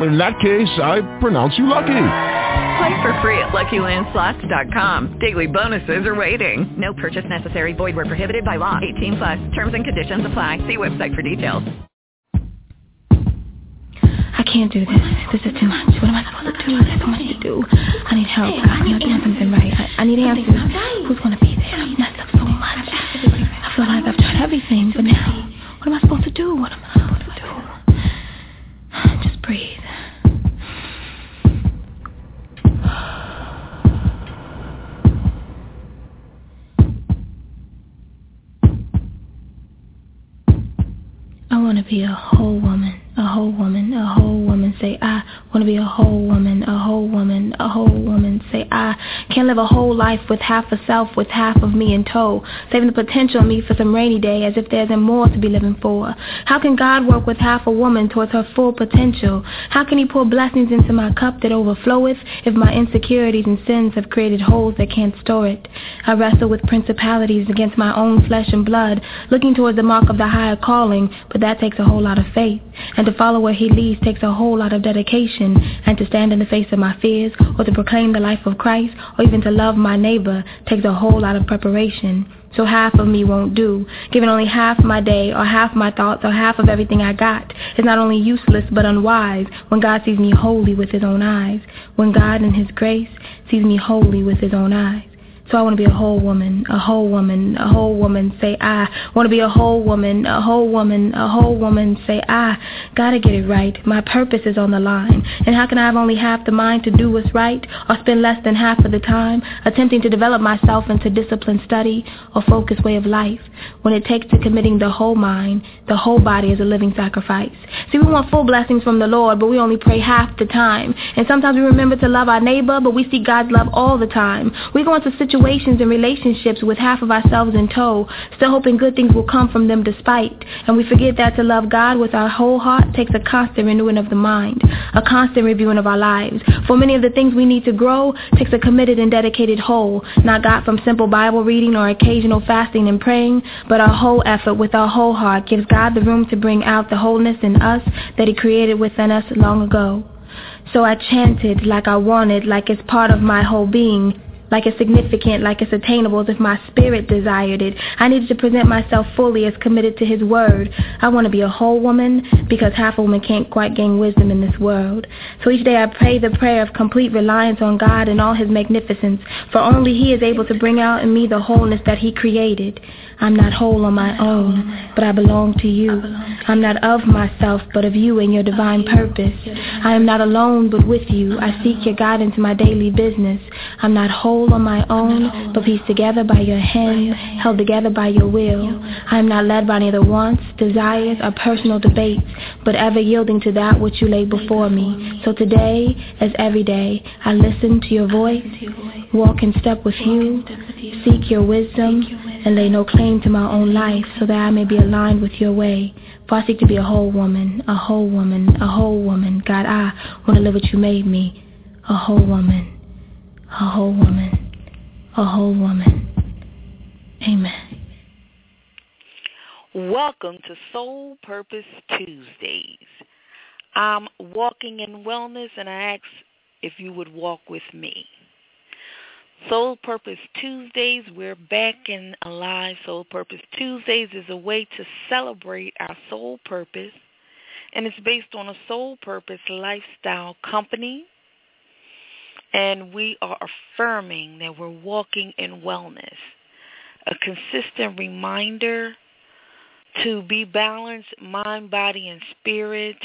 In that case, I pronounce you lucky. Play for free at LuckyLandSlots.com. Daily bonuses are waiting. No purchase necessary. Void where prohibited by law. 18 plus. Terms and conditions apply. See website for details. I can't do this. This is too much. What am I supposed to do? There's so much to do. I need help. I need to something right. I, I need answers. Who's going to be there? I messed up so much. I feel like I've tried everything, but now, what am I supposed to do? What am I supposed to do? Just breathe. I want to be a whole woman, a whole woman, a whole woman. Say I want to be a whole woman, a whole woman, a whole woman. Say I can't live a whole life with half a self, with half of me in tow, saving the potential me for some rainy day as if there's more to be living for. How can God work with half a woman towards her full potential? How can he pour blessings into my cup that overfloweth if my insecurities and sins have created holes that can't store it? I wrestle with principalities against my own flesh and blood, looking towards the mark of the higher calling, but that takes a whole lot of faith. And to follow where he leads takes a whole lot of dedication. And to stand in the face of my fears, or to proclaim the life of Christ, or even to love my neighbor takes a whole lot of preparation. So half of me won't do. Giving only half my day, or half my thoughts, or half of everything I got is not only useless but unwise when God sees me holy with his own eyes. When God in his grace sees me holy with his own eyes. So I want to be a whole woman, a whole woman, a whole woman. Say I want to be a whole woman, a whole woman, a whole woman. Say I gotta get it right. My purpose is on the line. And how can I have only half the mind to do what's right, or spend less than half of the time attempting to develop myself into disciplined study or focused way of life, when it takes to committing the whole mind, the whole body as a living sacrifice? See, we want full blessings from the Lord, but we only pray half the time. And sometimes we remember to love our neighbor, but we see God's love all the time. We go into situations situations and relationships with half of ourselves in tow, still hoping good things will come from them despite. And we forget that to love God with our whole heart takes a constant renewing of the mind, a constant reviewing of our lives. For many of the things we need to grow takes a committed and dedicated whole, not got from simple Bible reading or occasional fasting and praying, but our whole effort with our whole heart gives God the room to bring out the wholeness in us that he created within us long ago. So I chanted like I wanted, like it's part of my whole being like it's significant, like it's attainable, as if my spirit desired it. I needed to present myself fully as committed to his word. I want to be a whole woman because half a woman can't quite gain wisdom in this world. So each day I pray the prayer of complete reliance on God and all his magnificence, for only he is able to bring out in me the wholeness that he created. I'm not whole on my own, but I belong to you. I'm not of myself, but of you and your divine purpose. I am not alone, but with you. I seek your guidance in my daily business. I'm not whole on my own, but pieced together by your hand, held together by your will. I am not led by neither wants, desires, or personal debates, but ever yielding to that which you lay before me. So today, as every day, I listen to your voice, walk in step with you, seek your wisdom, and lay no claim to my own life so that I may be aligned with your way. For I seek to be a whole woman, a whole woman, a whole woman. God, I want to live what you made me. A whole woman, a whole woman, a whole woman. Amen. Welcome to Soul Purpose Tuesdays. I'm walking in wellness and I ask if you would walk with me. Soul Purpose Tuesdays, we're back and alive. Soul Purpose Tuesdays is a way to celebrate our soul purpose, and it's based on a soul purpose lifestyle company. And we are affirming that we're walking in wellness, a consistent reminder to be balanced, mind, body, and spirit,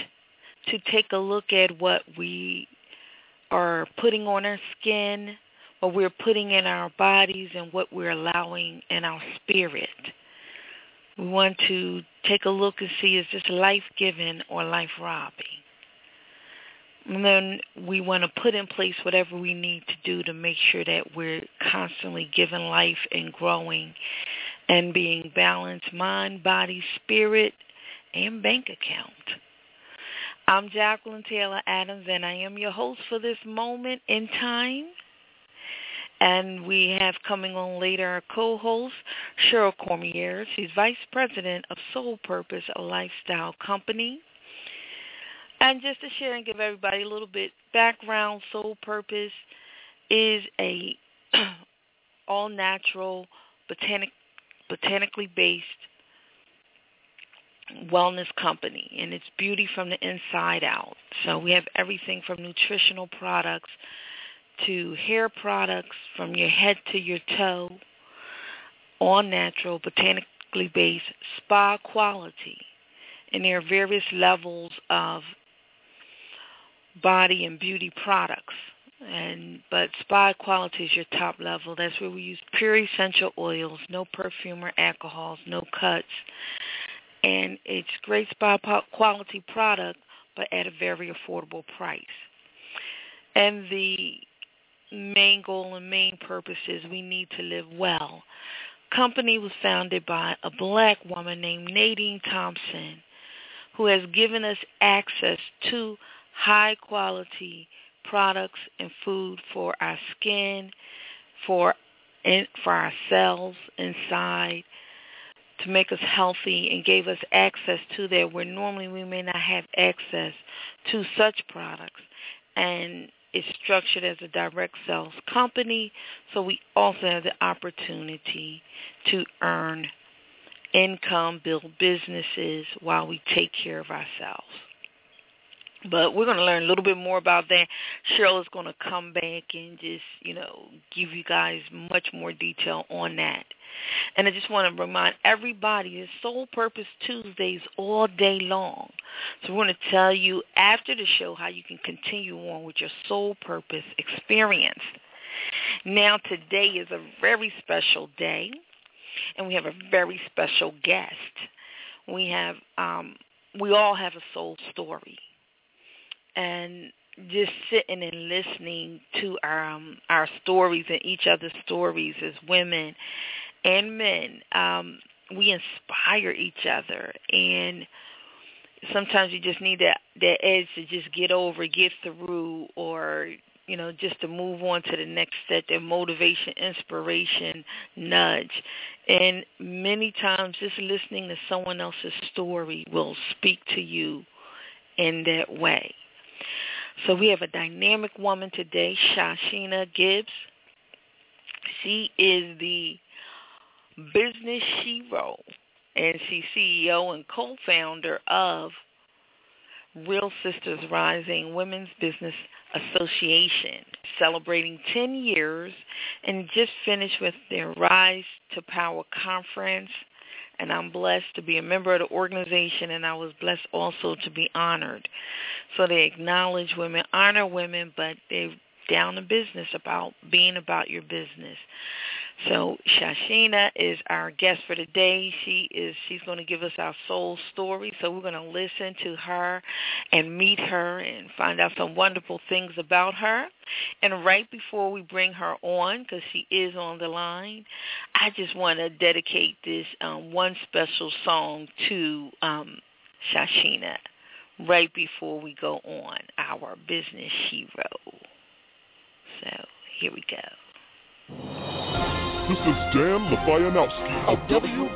to take a look at what we are putting on our skin, what we're putting in our bodies and what we're allowing in our spirit. We want to take a look and see is this life-giving or life-robbing. And then we want to put in place whatever we need to do to make sure that we're constantly giving life and growing and being balanced mind, body, spirit, and bank account. I'm Jacqueline Taylor Adams, and I am your host for this moment in time. And we have coming on later our co-host, Cheryl Cormier. She's Vice President of Soul Purpose, a lifestyle company. And just to share and give everybody a little bit background, Soul Purpose is a all-natural, botanic, botanically based wellness company, and it's beauty from the inside out. So we have everything from nutritional products to hair products from your head to your toe, all natural, botanically based, spa quality. And there are various levels of body and beauty products. And but spa quality is your top level. That's where we use pure essential oils, no perfume or alcohols, no cuts. And it's great spa quality product, but at a very affordable price. And the main goal and main purpose is we need to live well. Company was founded by a black woman named Nadine Thompson, who has given us access to high quality products and food for our skin, for for our cells inside, to make us healthy and gave us access to that where normally we may not have access to such products. And it's structured as a direct sales company, so we also have the opportunity to earn income, build businesses while we take care of ourselves. But we're going to learn a little bit more about that. Cheryl is going to come back and just, you know, give you guys much more detail on that. And I just want to remind everybody it's Soul Purpose Tuesdays all day long. So we're going to tell you after the show how you can continue on with your Soul Purpose experience. Now today is a very special day, and we have a very special guest. We have, um, we all have a soul story and just sitting and listening to our um, our stories and each other's stories as women and men, um, we inspire each other and sometimes you just need that that edge to just get over, get through or you know, just to move on to the next step, that motivation, inspiration, nudge. And many times just listening to someone else's story will speak to you in that way. So we have a dynamic woman today, ShaChena Gibbs. She is the business shero, and she's CEO and co-founder of Real Sisters Rising Women's Business Association, celebrating 10 years and just finished with their Rise to Power conference and I'm blessed to be a member of the organization, and I was blessed also to be honored. So they acknowledge women, honor women, but they're down to business about being about your business. So ShaChena is our guest for today. She is she's going to give us our soul story. So we're going to listen to her and meet her and find out some wonderful things about her. And right before we bring her on, because she is on the line, I just want to dedicate this um, one special song to um, ShaChena right before we go on our business hero. So here we go. This is Dan Lafianowski of WBHP-TV.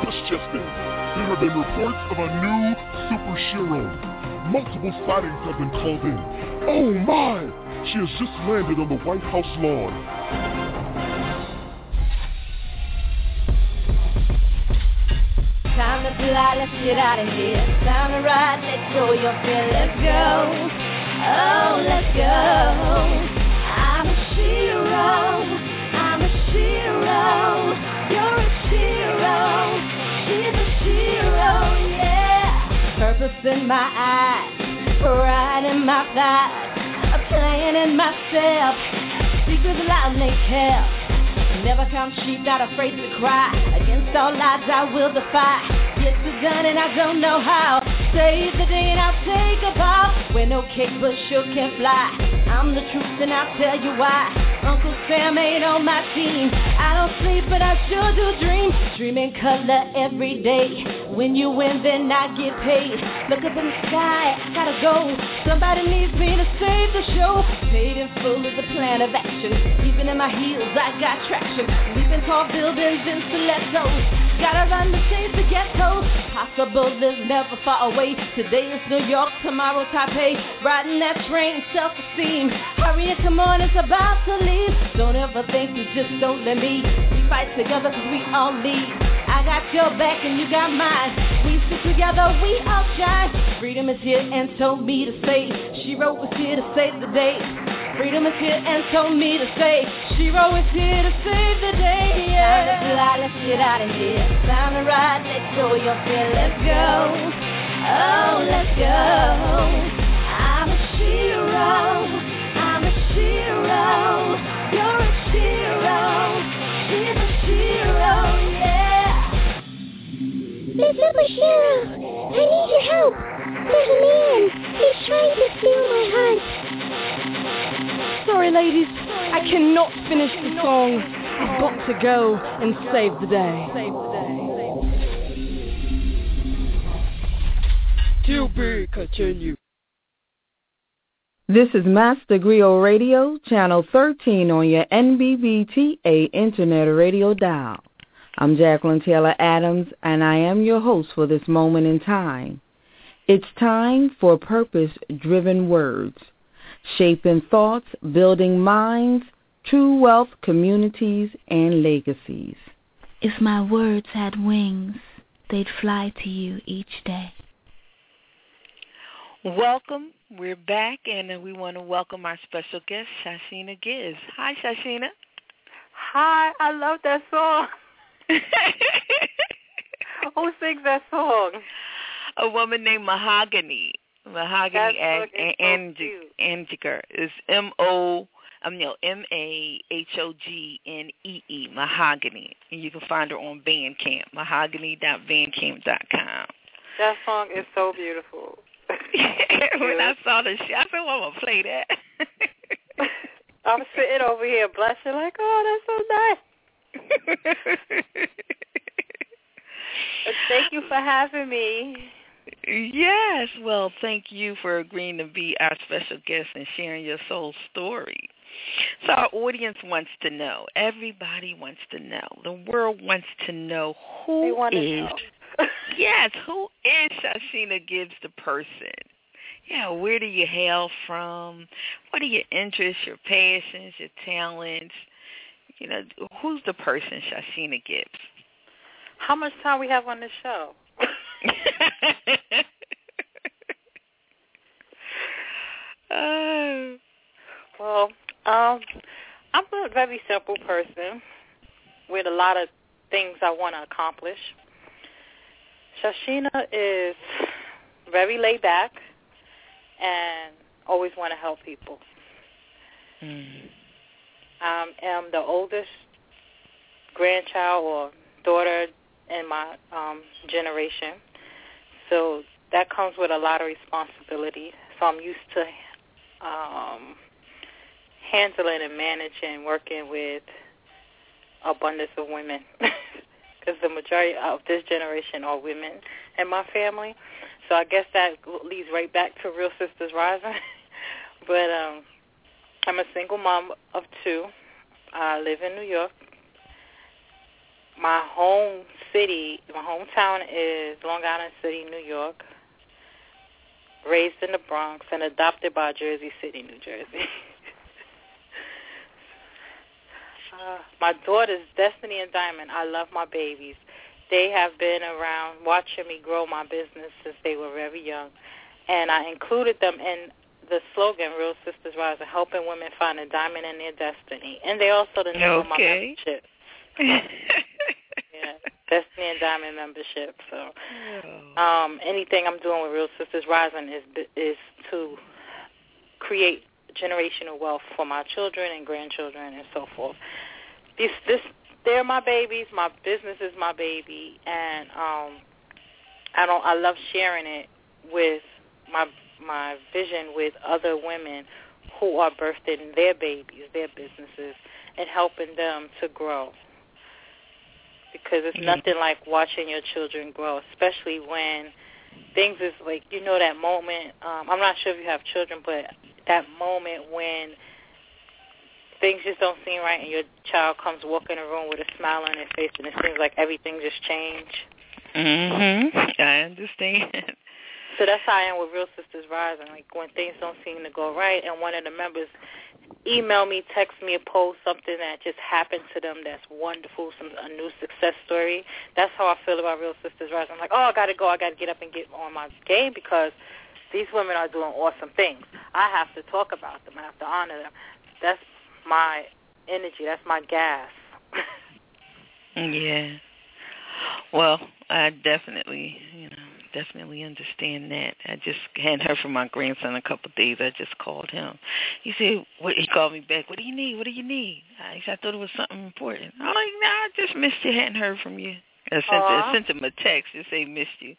This just in. There have been reports of a new super shero. Multiple sightings have been called in. Oh my! She has just landed on the White House lawn. Time to fly, let's get out of here. Time to ride, let go your fear, oh, let's go. Oh, let's go. In my eyes, pride in my thighs, a plan in myself. Secrets loudly kept. Never come cheap, not afraid to cry. Against all odds, I will defy. Get the gun and I don't know how. save the day and I'll take a bow. Wear no cape but sure can fly. I'm the truth and I'll tell you why. Uncle Sam ain't on my team. I don't sleep but I sure do dream. Dreaming color every day. When you win then I get paid. Look up in the sky, I gotta go. Somebody needs me to save the show. Paid in full is a plan of action. Even in my heels I got traction. Leaping tall buildings in stilettos. Gotta run the chase to get close. Possible is never far away. Today is New York, tomorrow Taipei. Riding that train, self-esteem. Hurry and come on, it's about to leave. Don't ever think you just don't let me. We fight together cause we all lead. I got your back and you got mine. We stick together, we all shine. Freedom is here and told me to say. She wrote was here to save the day. Freedom is here and told me to say. She wrote is here to save the day. Yeah. Time to fly, let's get out of here. Time to ride, let go your fear, let's go. Oh, let's go. I'm a shero. I'm a shero. You're a shero. She's a yeah. Miss Superhero, I need your help. There's a man. He's trying to steal my heart. Sorry, ladies. I cannot finish the song. I've got to go and save the day. To be continued. This is Master Griot Radio, Channel 13 on your NBBTA Internet Radio dial. I'm Jacqueline Taylor Adams, and I am your host for this moment in time. It's time for purpose-driven words shaping thoughts, building minds, true wealth, communities, and legacies. If my words had wings, they'd fly to you each day. Welcome. We're back, and we want to welcome our special guest, ShaChena Gibbs. Hi, ShaChena. Hi, I love that song. Who sings that song? A woman named Mahogany. Mahogany and Angiger is M O um, I mean M A H O G N E E Mahogany, and you can find her on Bandcamp mahogany.bandcamp.com. That song is so beautiful. when I saw the show, I said, "Well, I'm gonna play that." I'm sitting over here blushing like, "Oh, that's so nice." Thank you for having me. Yes. Well, thank you for agreeing to be our special guest and sharing your soul story. So our audience wants to know. Everybody wants to know. The world wants to know who is. Know. yes, who is ShaChena Gibbs the person? Yeah, where do you hail from? What are your interests, your passions, your talents? You know, who's the person, ShaChena Gibbs? How much time we have on this show? uh, well, um, I'm a very simple person with a lot of things I want to accomplish. ShaChena is very laid back and always want to help people. Mm. I am the oldest grandchild or daughter in my um, generation. So that comes with a lot of responsibility. So I'm used to um, handling and managing, working with abundance of women. Because the majority of this generation are women in my family. So I guess that leads right back to Real Sisters Rising. but um, I'm a single mom of two. I live in New York. My home city, my hometown is Long Island City, New York. Raised in the Bronx and adopted by Jersey City, New Jersey. uh, my daughters, Destiny and Diamond, I love my babies. They have been around watching me grow my business since they were very young. And I included them in the slogan, Real Sisters Rise, helping women find a diamond in their destiny. And they also the name okay. of my membership. yeah, Destiny and Diamond membership. So, um, anything I'm doing with Real Sisters Rising is is to create generational wealth for my children and grandchildren and so forth. This this they're my babies. My business is my baby, and um, I don't. I love sharing it with my my vision with other women who are birthing their babies, their businesses, and helping them to grow. Because it's mm-hmm. nothing like watching your children grow, especially when things is like you know that moment. Um, I'm not sure if you have children, but that moment when things just don't seem right, and your child comes walking in the room with a smile on their face, and it seems like everything just changed. Mhm. I understand. So that's how I am with Real Sisters Rising. Like when things don't seem to go right, and one of the members email me, text me a post, something that just happened to them that's wonderful, some a new success story. That's how I feel about Real Sisters Rising. I'm like, oh, I got to go. I got to get up and get on my game because these women are doing awesome things. I have to talk about them. I have to honor them. That's my energy. That's my gas. yeah. Well, I definitely, you know, definitely understand that. I just hadn't heard from my grandson a couple of days. I just called him. He said, "What?" He called me back. What do you need? What do you need? I, said, I thought it was something important. I'm like, Nah, I just missed you. Hadn't heard from you. I sent, I sent him a text to say missed you.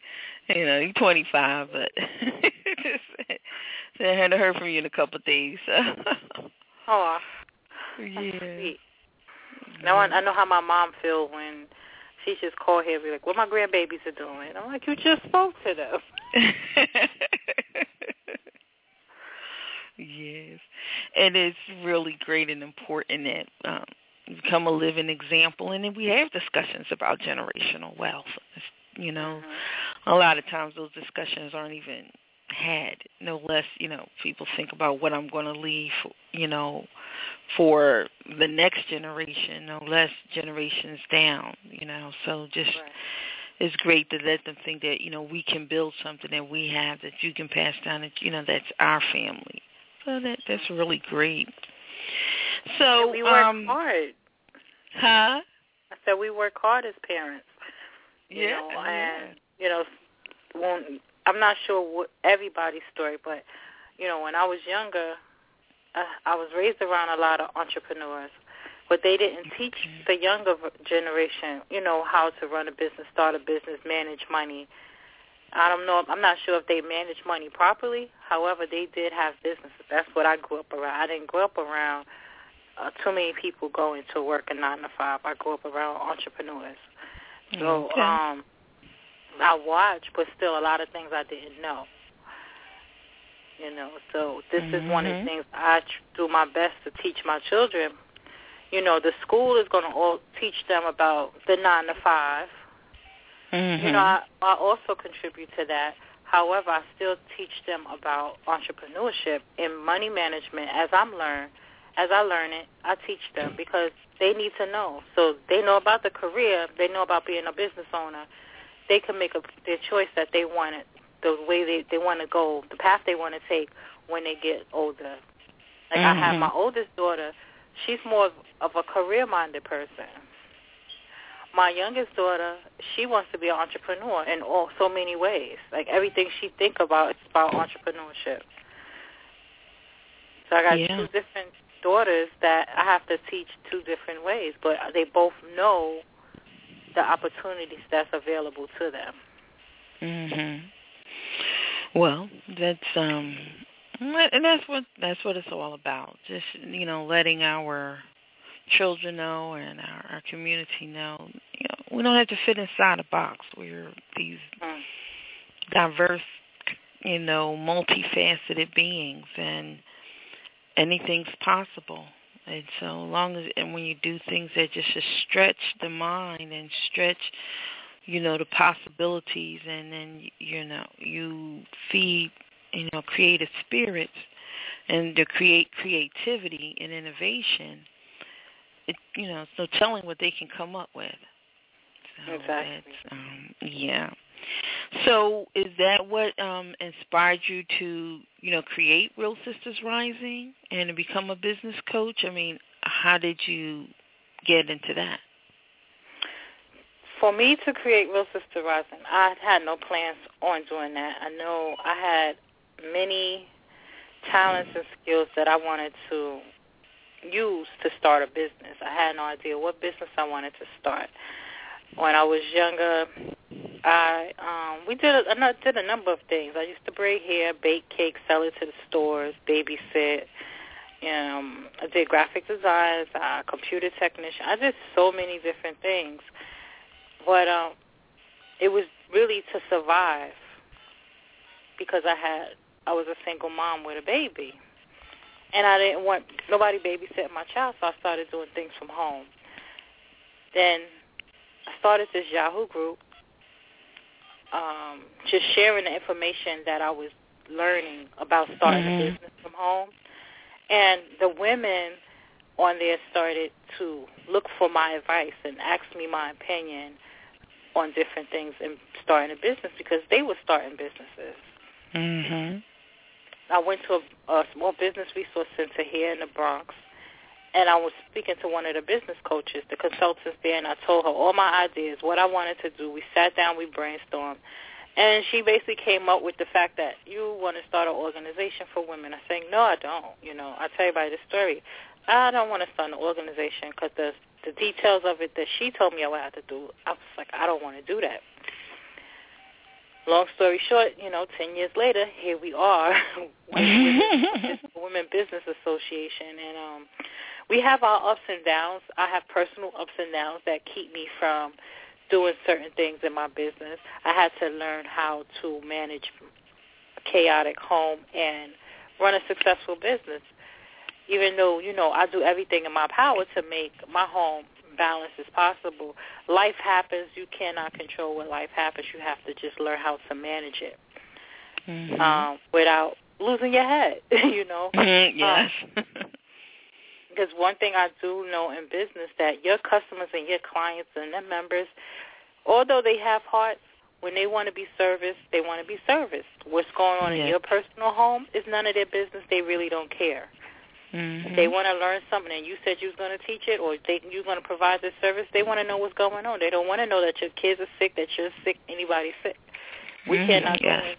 You know, he's 25, but just said I hadn't heard from you in a couple of days. So. oh, yeah. Sweet. Mm-hmm. Now I, I know how my mom feels when she just call here and be like, what my grandbabies are doing. I'm like, you just spoke to them. yes. And it's really great and important that um, you become a living example. And then we have discussions about generational wealth. You know, mm-hmm. a lot of times those discussions aren't even had. No less, you know, people think about what I'm going to leave, you know, for the next generation, no less generations down, you know. So just right. it's great to let them think that, you know, we can build something that we have that you can pass down that you know, that's our family. So that that's really great. So and we work um hard. Huh? I said we work hard as parents. You yeah. know, and you know, when I'm not sure what everybody's story, but you know, when I was younger, uh, I was raised around a lot of entrepreneurs, but they didn't teach the younger generation, you know, how to run a business, start a business, manage money. I don't know. I'm not sure if they manage money properly. However, they did have businesses. That's what I grew up around. I didn't grow up around uh, too many people going to work a nine to five. I grew up around entrepreneurs. So, okay. um, I watch, but still a lot of things I didn't know. You know, so this mm-hmm. is one of the things I do my best to teach my children. You know, the school is going to all teach them about the nine to 5 mm-hmm. You know, I, I also contribute to that. However, I still teach them about entrepreneurship and money management as I'm learn. As I learn it, I teach them because they need to know. So they know about the career, they know about being a business owner, they can make a, their choice that they want it, the way they they want to go, the path they want to take when they get older. Like mm-hmm. I have my oldest daughter, she's more of a career-minded person. My youngest daughter, she wants to be an entrepreneur in all so many ways. Like everything she think about is about entrepreneurship. So I got yeah. two different daughters that I have to teach two different ways, but they both know the opportunities that's available to them. Mhm. Well, that's um and that's what that's what it's all about. Just you know, letting our children know and our, our community know, you know, we don't have to fit inside a box. We're these mm. diverse, you know, multifaceted beings and anything's possible. And so long as and when you do things that just stretch the mind and stretch, you know, the possibilities, and then you know you feed, you know, creative spirits and to create creativity and innovation. It, you know, so telling what they can come up with. So exactly. Um, yeah. So is that what um, inspired you to, you know, create Real Sisters Rising and to become a business coach? I mean, how did you get into that? For me to create Real Sister Rising, I had no plans on doing that. I know I had many talents and skills that I wanted to use to start a business. I had no idea what business I wanted to start. When I was younger, I um we did a, I did a number of things. I used to braid hair, bake cakes, sell it to the stores, babysit. Um, I did graphic designs, uh, computer technician. I did so many different things, but um, it was really to survive because I had I was a single mom with a baby, and I didn't want nobody babysitting my child, so I started doing things from home. Then I started this Yahoo group, um, just sharing the information that I was learning about starting Mhm. a business from home. And the women on there started to look for my advice and ask me my opinion on different things and starting a business because they were starting businesses. Mhm. I went to a, a small business resource center here in the Bronx, and I was speaking to one of the business coaches, the consultants there, and I told her all my ideas, what I wanted to do. We sat down, we brainstormed, and she basically came up with the fact that you want to start an organization for women. I said, no, I don't. You know, I tell you about the story. I don't want to start an organization because the the details of it that she told me I would have to do, I was like, I don't want to do that. Long story short, you know, ten years later, here we are, Women, Women Business Association, and um, we have our ups and downs. I have personal ups and downs that keep me from doing certain things in my business. I had to learn how to manage a chaotic home and run a successful business. Even though, you know, I do everything in my power to make my home balanced as possible. Life happens. You cannot control when life happens. You have to just learn how to manage it Mhm. um, without losing your head, you know. Mhm, yes. Because one thing I do know in business that your customers and your clients and their members, although they have hearts, when they want to be serviced, they want to be serviced. What's going on Yeah. in your personal home is none of their business. They really don't care. Mhm. They want to learn something and you said you was going to teach it or they, you're going to provide this service, they want to know what's going on. They don't want to know that your kids are sick, that you're sick, anybody's sick. We Mhm, cannot yes. go in,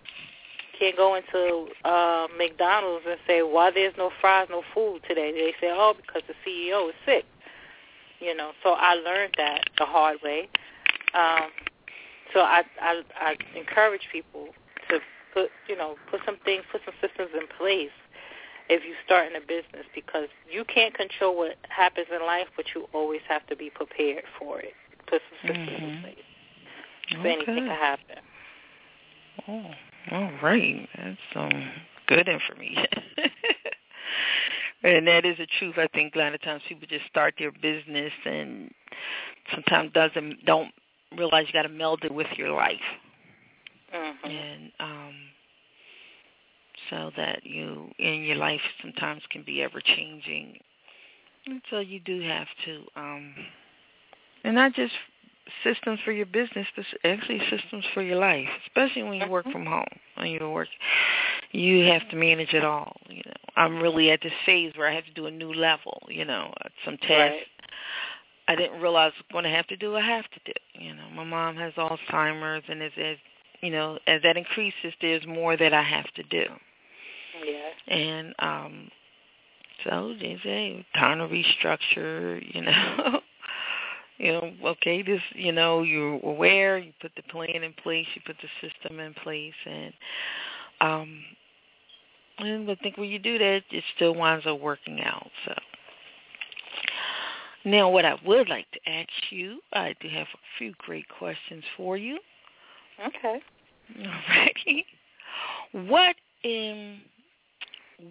can't go into uh, McDonald's and say why there's no fries, no food today. They say, oh, because the CEO is sick. You know, so I learned that the hard way. Um, so I, I I encourage people to put you know put some things, put some systems in place if you start in a business because you can't control what happens in life, but you always have to be prepared for it. Put some systems in Mhm. place. So anything can happen. Oh, all right. That's some good information. and that is the truth. I think a lot of times people just start their business and sometimes doesn't don't realize you got to meld it with your life, Mm-hmm. and um, so that you in your life sometimes can be ever changing. And so you do have to, um, and not just systems for your business, but actually systems for your life, especially when you work from home. When you work, you have to manage it all. You know, I'm really at this phase where I have to do a new level. You know, some tasks Right. I didn't realize I was going to have to do. I have to do. You know, my mom has Alzheimer's, and as as you know, as that increases, there's more that I have to do. Yeah. And um so they say time to restructure, you know. you know, okay, this you know, you're aware, you put the plan in place, you put the system in place and um and I think when you do that it still winds up working out. So now what I would like to ask you, I do have a few great questions for you. Okay. Alrighty. What in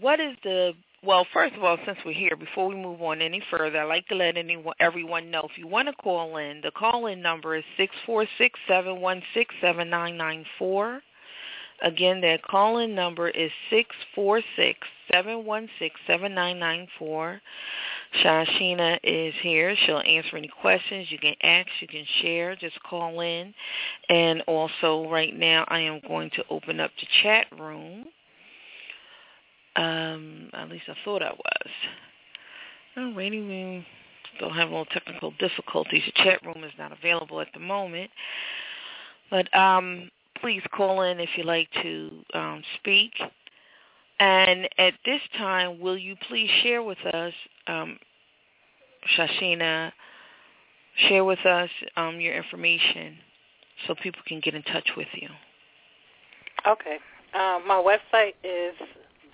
what is the well, first of all, since we're here, before we move on any further, I'd like to let anyone everyone know if you want to call in, the call in number is six four six seven one six seven nine nine four. Again, that call in number is six four six seven one six seven nine nine four. ShaChena is here. She'll answer any questions. You can ask, you can share, just call in. And also right now I am going to open up the chat room. Um, at least I thought I was. Alrighty, we still have a little technical difficulties. The chat room is not available at the moment. But um, please call in if you'd like to um, speak. And at this time, will you please share with us, um, ShaChena, share with us um, your information so people can get in touch with you. Okay. Um, my website is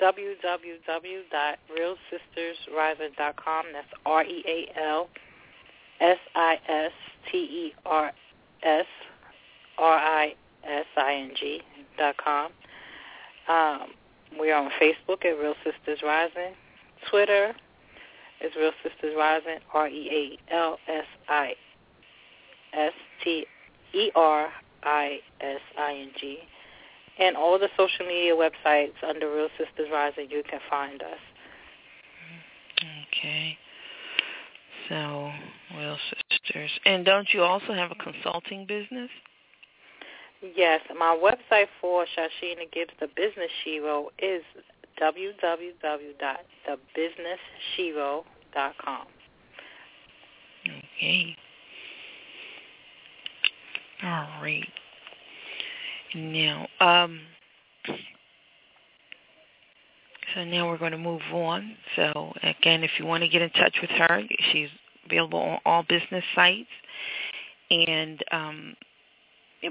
www.realsistersrising.com. That's R-E-A-L-S-I-S-T-E-R-S R-I-S-I-N-G dot com. Um, we're on Facebook at Real Sisters Rising. Twitter is Real Sisters Rising, R-E-A-L-S-I-S-T-E-R-I-S-I-N-G. And all the social media websites under Real Sisters Rising, you can find us. Okay. So, Real Sisters. And don't you also have a consulting business? Yes, my website for ShaChena Gibbs, the business shero, is www.thebusinessshero.com. Okay. All right. Now, um, so now we're going to move on. So again, if you want to get in touch with her, she's available on all business sites. And um,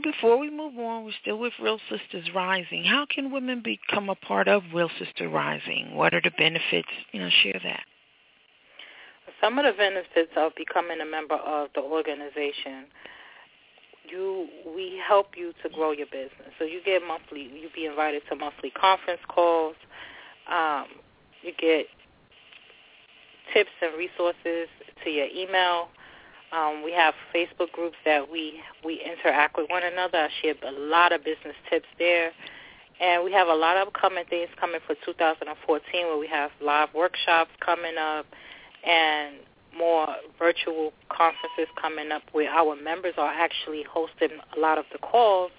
before we move on, we're still with Real Sisters Rising. How can women become a part of Real Sister Rising? What are the benefits? You know, share that. Some of the benefits of becoming a member of the organization, you we help you to grow your business. So you get monthly, you be invited to monthly conference calls. Um, you get tips and resources to your email. Um, we have Facebook groups that we we interact with one another. I share a lot of business tips there, and we have a lot of upcoming things coming for 2014 where we have live workshops coming up and more virtual conferences coming up where our members are actually hosting a lot of the calls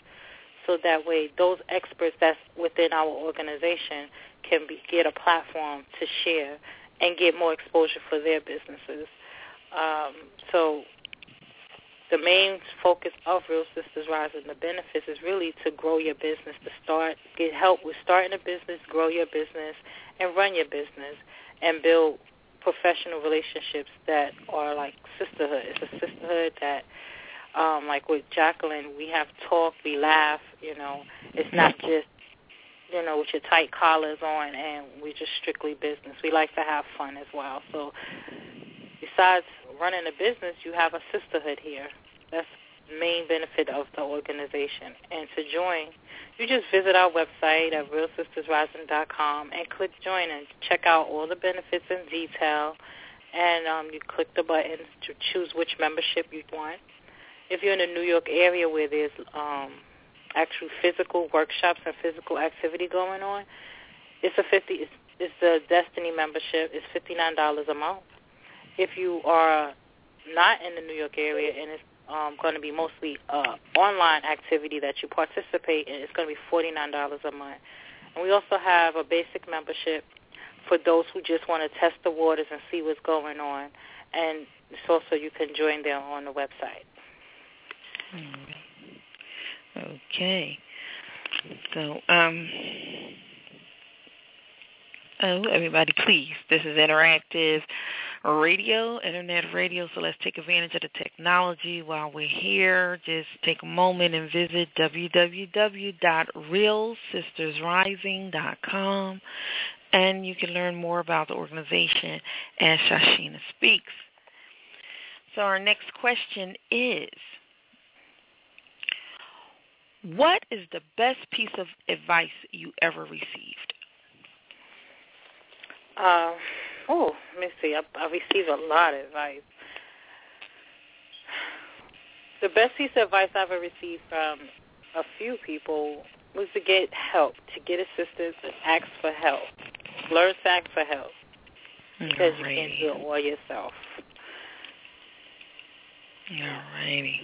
so that way those experts that's within our organization can be, get a platform to share and get more exposure for their businesses. Um, so the main focus of Real Sisters Rising, and the benefits is really to grow your business, to start, get help with starting a business, grow your business, and run your business, and build professional relationships that are like sisterhood. It's a sisterhood that, um, like with Jacqueline, we have talk, we laugh. You know, it's not just you know with your tight collars on, and we're just strictly business. We like to have fun as well. So besides running a business, you have a sisterhood here. That's main benefit of the organization. And to join, you just visit our website at realsistersrising.com and click join and check out all the benefits in detail. And um, you click the button to choose which membership you want. If you're in the New York area where there's um, actual physical workshops and physical activity going on, it's a fifty. It's, it's the Destiny membership. It's fifty nine dollars a month. If you are not in the New York area and it's um, going to be mostly uh, online activity that you participate in, it's going to be forty nine dollars a month. And we also have a basic membership for those who just want to test the waters and see what's going on. And it's also you can join there on the website. Okay. So, um, oh, everybody, please. This is interactive radio, internet radio. So let's take advantage of the technology while we're here. Just take a moment and visit www.realsistersrising.com, and you can learn more about the organization as ShaChena speaks. So our next question is, what is the best piece of advice you ever received? Uh, oh, let me see. I, I received a lot of advice. The best piece of advice I've ever received from a few people was to get help, to get assistance, and ask for help. Learn to ask for help because you can't do it all yourself. All righty.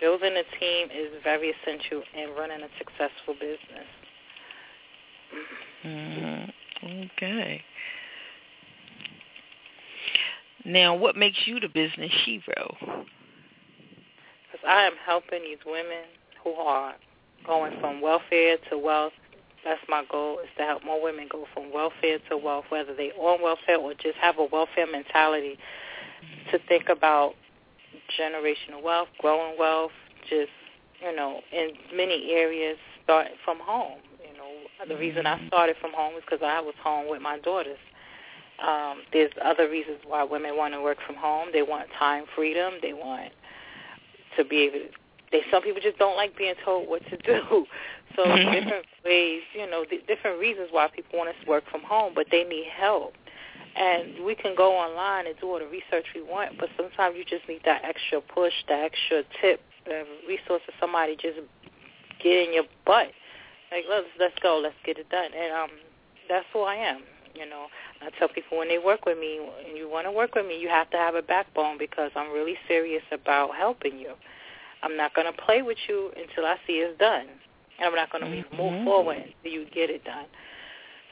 Building a team is very essential in running a successful business. Mm-hmm. Okay. Now, what makes you the business hero? Because I am helping these women who are going from welfare to wealth. That's my goal is to help more women go from welfare to wealth, whether they on welfare or just have a welfare mentality to think about generational wealth, growing wealth, just you know, in many areas start from home. You know, the reason I mm-hmm. started from home is because I was home with my daughters. Um, there's other reasons why women want to work from home. They want time freedom. They want to be able to they some people just don't like being told what to do. So different ways, you know, th- different reasons why people want to work from home, but they need help. And we can go online and do all the research we want, but sometimes you just need that extra push, that extra tip, the resource of somebody just get in your butt. Like let's let's go, let's get it done. And um, that's who I am. You know, I tell people when they work with me, and you want to work with me, you have to have a backbone because I'm really serious about helping you. I'm not going to play with you until I see it's done. And I'm not going to mm-hmm. move forward until you get it done.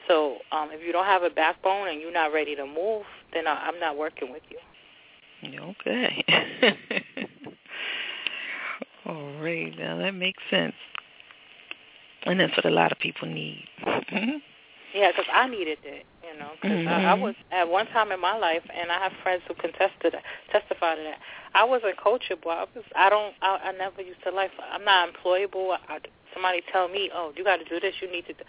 So um, if you don't have a backbone and you're not ready to move, then I, I'm not working with you. Okay. All right. Now that makes sense. And that's what a lot of people need. yeah, because I needed it, you know. Because mm-hmm. I, I was at one time in my life, and I have friends who can tested, testify to that. I wasn't coachable. I was. I don't. I, I never used to like. I'm not employable. I, somebody tell me, oh, you got to do this. You need to. Do,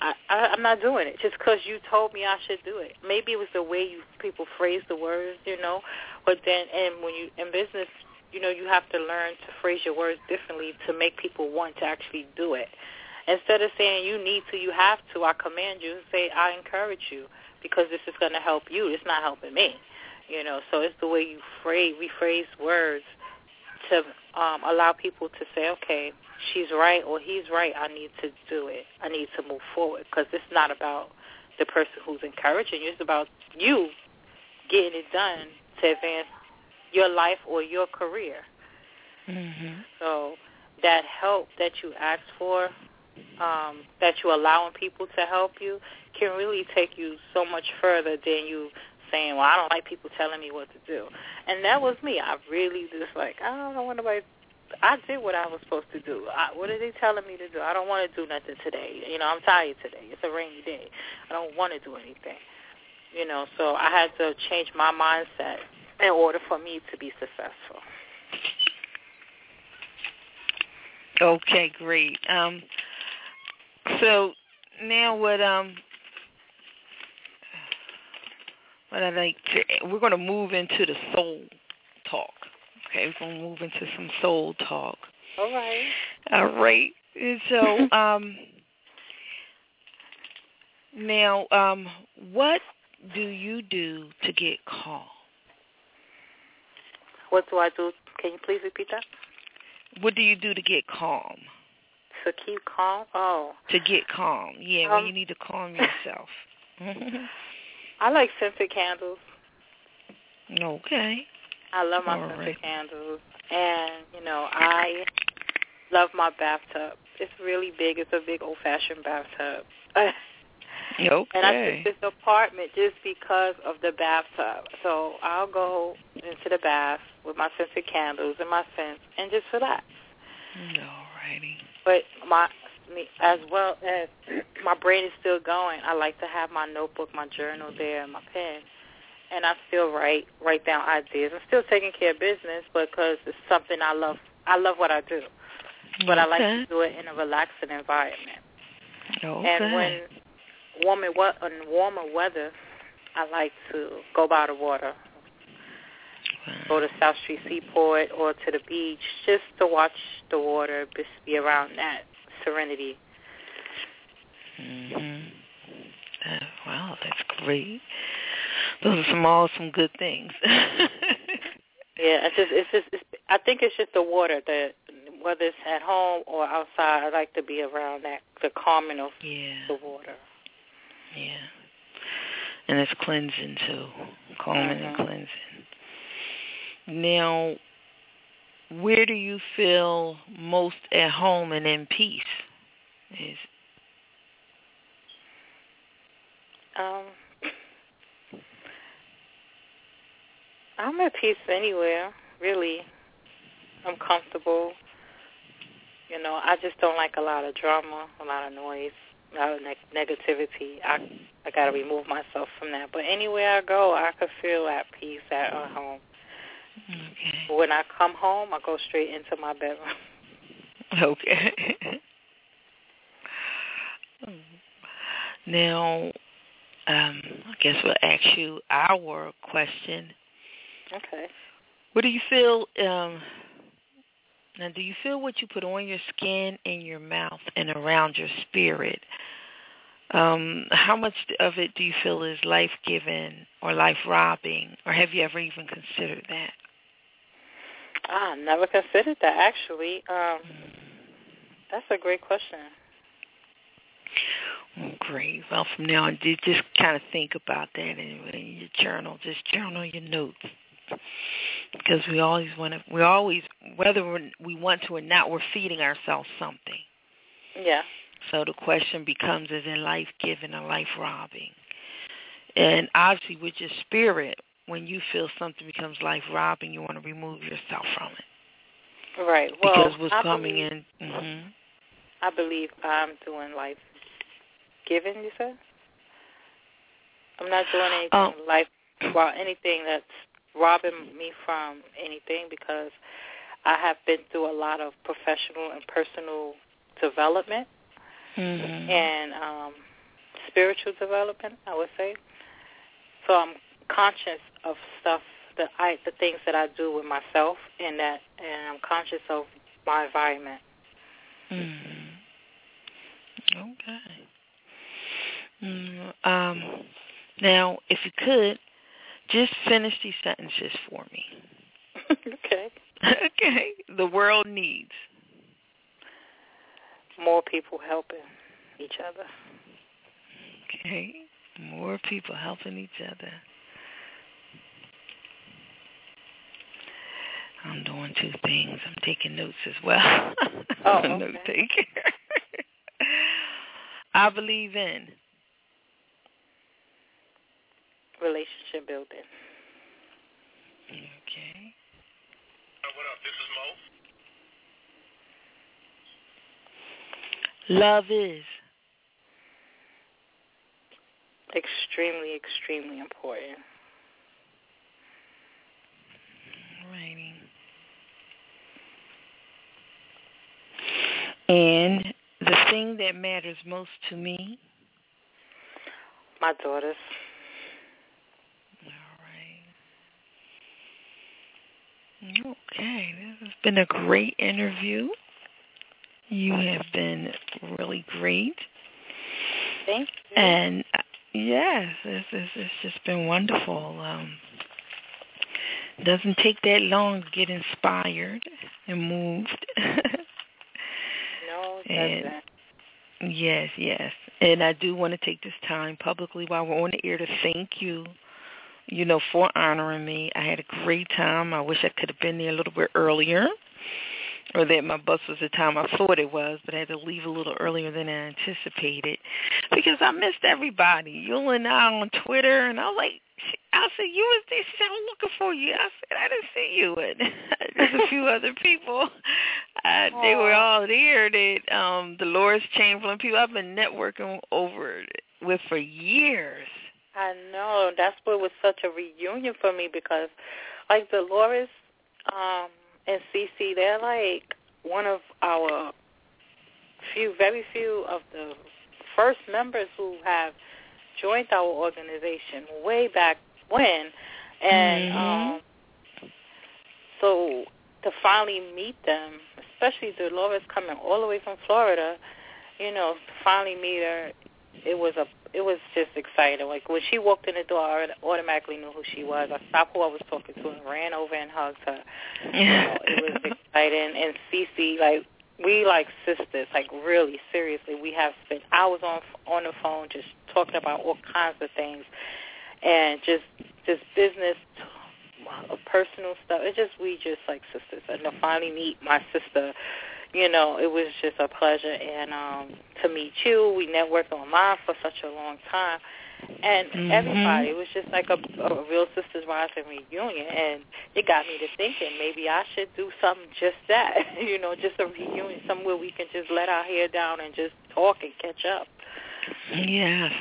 I, I, I'm not doing it just because you told me I should do it. Maybe it was the way you people phrase the words, you know. But then, and when you in business, you know, you have to learn to phrase your words differently to make people want to actually do it. Instead of saying you need to, you have to. I command you. Say I encourage you because this is going to help you. It's not helping me. You know, so it's the way you phrase, rephrase words to um, allow people to say, okay, she's right or he's right. I need to do it. I need to move forward because it's not about the person who's encouraging you. It's about you getting it done to advance your life or your career. Mm-hmm. So that help that you ask for, um, that you're allowing people to help you, can really take you so much further than you saying, well, I don't like people telling me what to do. And that was me. I really just like, I don't want nobody. I did what I was supposed to do. I, what are they telling me to do? I don't want to do nothing today. You know, I'm tired today. It's a rainy day. I don't want to do anything. You know, so I had to change my mindset in order for me to be successful. Okay, great. Um, so now what um but I like to, we're going to move into the soul talk. Okay, we're going to move into some soul talk. All right. All right. And so, um, now, um, what do you do to get calm? What do I do? Can you please repeat that? What do you do to get calm? To keep calm? Oh. To get calm. Yeah, um, when you need to calm yourself. I like scented candles. Okay. I love my All scented right. candles, and you know I love my bathtub. It's really big. It's a big old-fashioned bathtub. okay. And I took this apartment just because of the bathtub. So I'll go into the bath with my scented candles and my scents and just relax. Righty. But my as well as my brain is still going. I like to have my notebook, my journal there, and my pen, and I still write write down ideas. I'm still taking care of business because it's something I love. I love what I do, but I like to do it in a relaxing environment. Okay. And when warmer what in warmer weather, I like to go by the water, go to South Street Seaport or to the beach just to watch the water, just be around that serenity. Mhm. Uh, wow, that's great. Those are some all some good things. Yeah, it's just it's just it's, I think it's just the water that whether it's at home or outside, I like to be around that the calming of yeah. the water. Yeah. And it's cleansing too. Calming Mhm. and cleansing. Now, where do you feel most at home and in peace? Is Um, I'm at peace anywhere, really. I'm comfortable. You know, I just don't like a lot of drama, a lot of noise, a lot of neg- negativity. I I got to remove myself from that. But anywhere I go, I could feel at peace at home. When I come home, I go straight into my bedroom. Okay. now, um, I guess we'll ask you our question. Okay. What do you feel? Um, now, do you feel what you put on your skin, in your mouth, and around your spirit? Um, how much of it do you feel is life giving or life robbing, or have you ever even considered that? I never considered that actually. Um, that's a great question. Oh, great. Well, from now on, just kind of think about that in, in your journal. Just journal your notes because we always want to. We always, whether we want to or not, we're feeding ourselves something. Yeah. So the question becomes: Is it life giving or life robbing? And obviously, with your spirit, when you feel something becomes life robbing, you want to remove yourself from it. Right. Well, because what's I coming believe, in. Mm-hmm. I believe I'm doing life giving. You said. I'm not doing anything Oh. life well anything that's robbing me from anything because I have been through a lot of professional and personal development Mm-hmm. and um spiritual development, I would say. So I'm conscious of stuff that I the things that I do with myself and that and I'm conscious of my environment. Mm. Okay. Mm, um, now, if you could, just finish these sentences for me. okay. okay. The world needs. More people helping each other. Okay. More people helping each other. I'm doing two things. I'm taking notes as well. Oh, I'm note okay. taker. I believe in Relationship building. Okay. Uh, what up? This is Mo. Love is Extremely, extremely important. writing. And the thing that matters most to me, My daughters. All right. Okay, this has been a great interview. You have been really great. Thank you. And uh, yes, it's, it's, it's just been wonderful. Um, doesn't take that long to get inspired and moved. and doesn't. yes, yes. And I do want to take this time publicly while we're on the air to thank you, you know, for honoring me. I had a great time. I wish I could have been there a little bit earlier or that my bus was the time I thought it was, but I had to leave a little earlier than I anticipated because I missed everybody. You and I on Twitter, and I was like, I said, you was there. She said, I'm looking for you. I said, I didn't see you. And there's a few other people. Uh, they were all there. That um, Dolores Chamberlain people I've been networking over with for years. I know. That's what was such a reunion for me because, like Dolores um, and Cece, they're like one of our few, very few of the first members who have joined our organization way back when, and Mhm. um, so to finally meet them, especially Dolores coming all the way from Florida, you know, to finally meet her, it was a it was just exciting. Like when she walked in the door, I automatically knew who she was. I stopped who I was talking to and ran over and hugged her. You know, it was exciting. And Cece, like we like sisters, like really seriously. We have spent hours on on the phone just talking about all kinds of things, and just just business, personal stuff. It just we just like sisters. And to finally meet my sister, you know, it was just a pleasure. And um to meet you, we networked online for such a long time. And Mhm. everybody, it was just like a, a real Sisters Rising reunion, and it got me to thinking maybe I should do something just that, you know, just a reunion somewhere we can just let our hair down and just talk and catch up. Yes.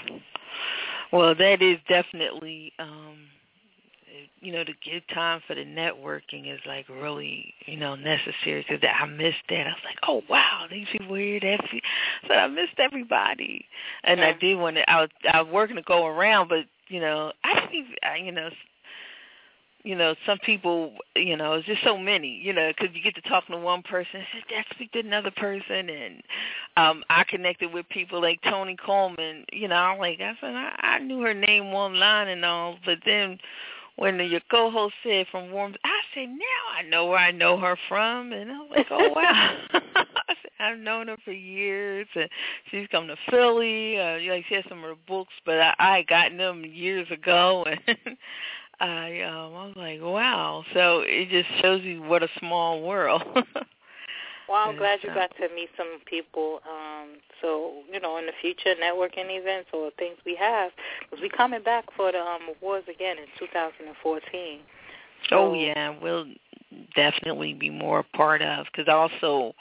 Well, that is definitely um you know, to give time for the networking is like really, you know, necessary. Because that I missed that. I was like, oh wow, these people here. That so I missed everybody, and I did want to. I was I was working to go around, but you know, I think you know you know, some people, you know, it's just so many, you know, because you get to talking to one person, and that speak to another person, and um I connected with people like Toni Coleman, you know, I'm like, I said, I, I knew her name online and all, but then when the, your co-host said from Warm, I said, now I know where I know her from, and I was like, oh wow. I said, I've known her for years, and she's come to Philly. Uh, like she has some of her books, but I, I had gotten them years ago, and I um I was like, wow. So it just shows you what a small world. Well, I'm glad you got to meet some people. Um, so you know, in the future networking events or things we have, because we coming back for the um, awards again in 2014. So, oh yeah, we'll definitely be more a part of. Because I also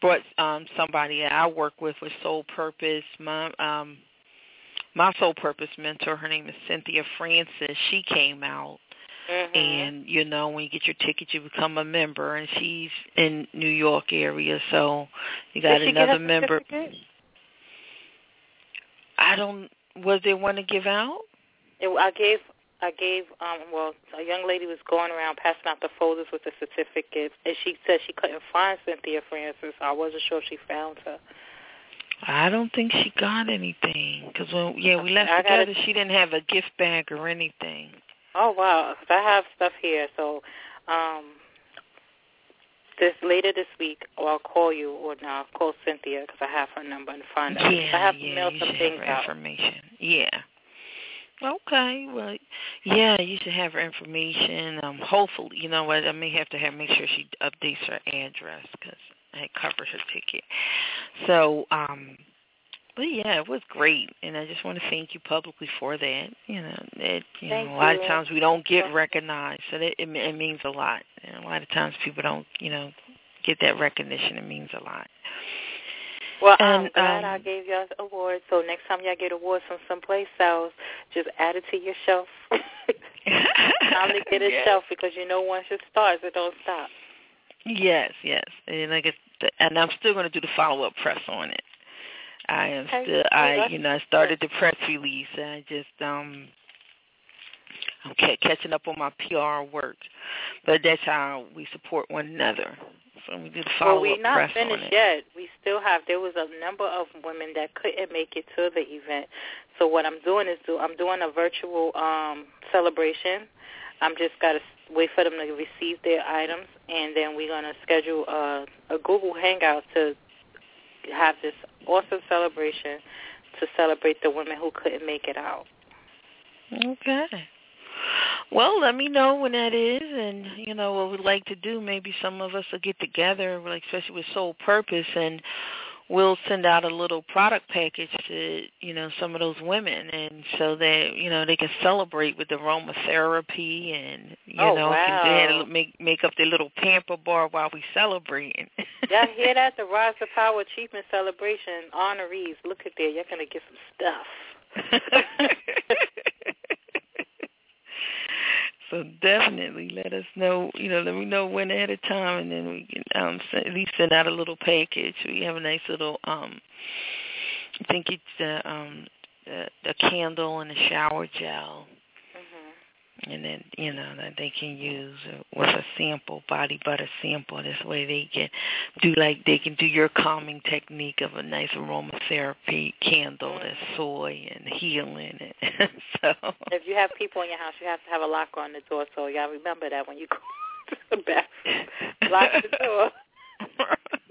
brought um somebody I work with with Soul Purpose. My um my soul purpose mentor, her name is Cynthia Francis. She came out. Mm-hmm. And you know, when you get your ticket, you become a member, and she's in New York area, so you got another member. I don't. Was there one to give out? It, I gave I gave um well a young lady was going around passing out the folders with the certificates and she said she couldn't find Cynthia Francis. I wasn't sure if she found her. I don't think she got anything because when yeah we left I together, gotta- she didn't have a gift bag or anything. Oh wow, 'cause I have stuff here. So, um, this later this week, or I'll call you, or now I'll call Cynthia because I have her number and find out. Yeah, I have to yeah, mail you some should things have her out. information. Yeah. Okay, well, yeah, you should have her information. Um, hopefully, you know what? I may have to have make sure she updates her address because I covered her ticket. So, um, but yeah, it was great, and I just want to thank you publicly for that. You know, it, you Thank know, a lot you. of times we don't get recognized, so that it, it means a lot. And a lot of times people don't, you know, get that recognition. It means a lot. Well, I'm glad um, I gave y'all awards. So next time y'all get awards from someplace else, just add it to your shelf. Time to get a Yes. shelf because you know once it starts, it don't stop. Yes, yes, and I guess, and I'm still going to do the follow up press on it. I am Okay. still, I, you know, I started the press release. And I just, um, I'm ca- catching up on my PR work, but that's how we support one another. So we do the follow well, we're not finished yet. We still have. There was a number of women that couldn't make it to the event. So what I'm doing is do I'm doing a virtual um celebration. I'm just got to wait for them to receive their items, and then we're gonna schedule a, a Google Hangout to have this awesome celebration to celebrate the women who couldn't make it out. Okay. Well, let me know when that is, and you know what we'd like to do. Maybe some of us will get together, like especially with Soul Purpose, and we'll send out a little product package to you know some of those women, and so that you know they can celebrate with aromatherapy, and you Oh, know wow. can make make up their little pamper bar while we celebrating. Y'all hear that? The Rise to Power Achievement Celebration honorees. Look at there. You're gonna get some stuff. So definitely let us know, you know, let me know when ahead of time and then we can um send, at least send out a little package. We have a nice little um I think it's uh, um a, a candle and a shower gel and then you know that they can use with a sample body butter sample this way they can do like they can do your calming technique of a nice aromatherapy candle that's soy and healing it so If you have people in your house, you have to have a lock on the door. So y'all remember that when you go to the bathroom, lock the door.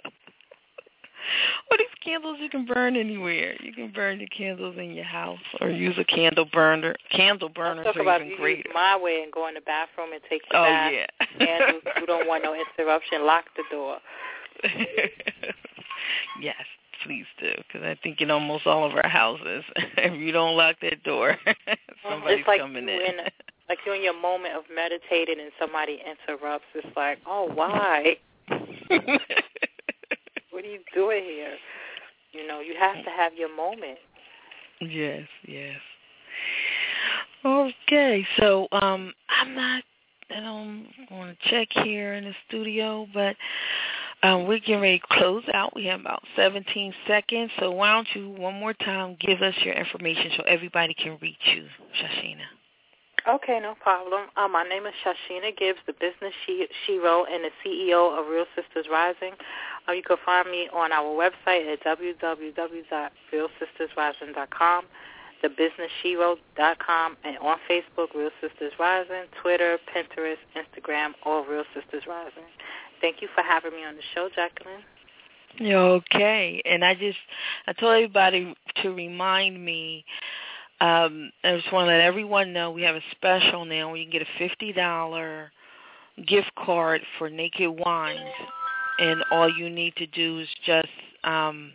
Well, these candles you can burn anywhere. You can burn your candles in your house or use a candle burner. Candle burners Talk about even you great. use my way and go in the bathroom and take your Oh bath. yeah. Candles, you don't want no interruption. Lock the door. yes, please do, because I think in almost all of our houses, if you don't lock that door, mm-hmm. somebody's Just like coming in. in, like you're in your moment of meditating and somebody interrupts. It's like, oh, why? What are you doing here? You know, you have to have your moment. yes, yes. Okay, so um, I'm not. I don't want to check here in the studio, but um, we're getting ready to close out. We have about 17 seconds, so why don't you one more time give us your information so everybody can reach you, ShaChena. Okay, no problem. Uh, my name is ShaChena Gibbs, the business she, shero and the CEO of Real Sisters Rising. Uh, you can find me on our website at www.realsistersrising.com, thebusinessshero.com, and on Facebook, Real Sisters Rising, Twitter, Pinterest, Instagram, all Real Sisters Rising. Thank you for having me on the show, Jacqueline. Okay, and I just I told everybody to remind me um, I just want to let everyone know we have a special now where you can get a fifty dollar gift card for Naked Wines, and all you need to do is just um,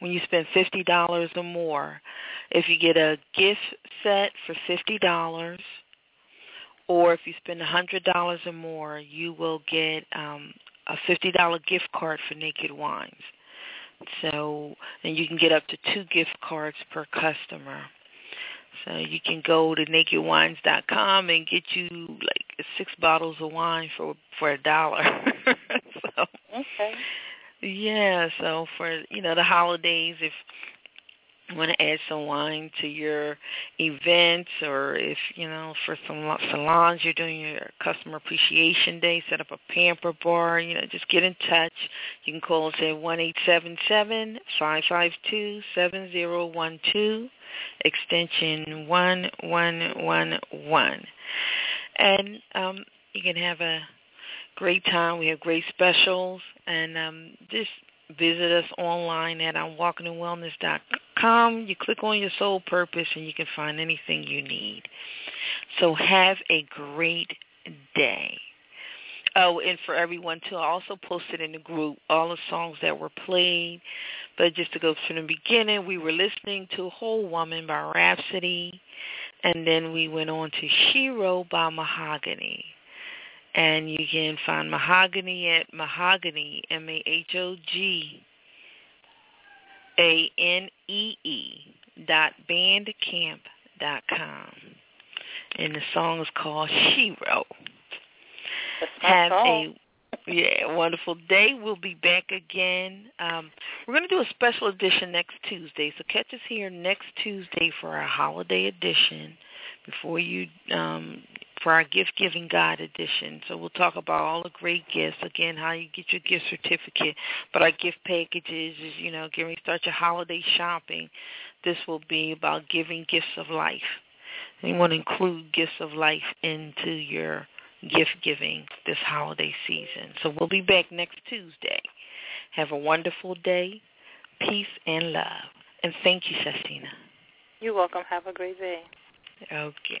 when you spend fifty dollars or more, if you get a gift set for fifty dollars, or if you spend a hundred dollars or more, you will get um, a fifty dollar gift card for Naked Wines. So, and you can get up to two gift cards per customer. So you can go to nakedwines.com and get you like six bottles of wine for for a dollar. so, okay. Yeah, so for you know the holidays, if you want to add some wine to your events, or if you know for some salons you're doing your customer appreciation day, set up a pamper bar. You know, just get in touch. You can call us at one eight seven seven five five two seven zero one two extension 1111. And um, you can have a great time. We have great specials. And um, just visit us online at imwalkinginwellness.com. You click on your soul purpose and you can find anything you need. So have a great day. Oh, and for everyone too, I also posted in the group all the songs that were played. But just to go from the beginning, we were listening to Whole Woman by Rhapsody, and then we went on to Shero by Mahogany. And you can find Mahogany at Mahogany, M-A-H-O-G-A-N-E-E dot bandcamp dot com. And the song is called Shero. Have a yeah, wonderful day. We'll be back again. Um, we're going to do a special edition next Tuesday, so catch us here next Tuesday for our holiday edition. Before you, um, for our gift giving guide edition. So we'll talk about all the great gifts again, how you get your gift certificate. But our gift packages is, you know, getting start your holiday shopping. This will be about giving gifts of life. And you want to include gifts of life into your gift giving this holiday season. So we'll be back next Tuesday. Have a wonderful day, peace and love. And thank you, ShaChena. You're welcome. Have a great day. Okay.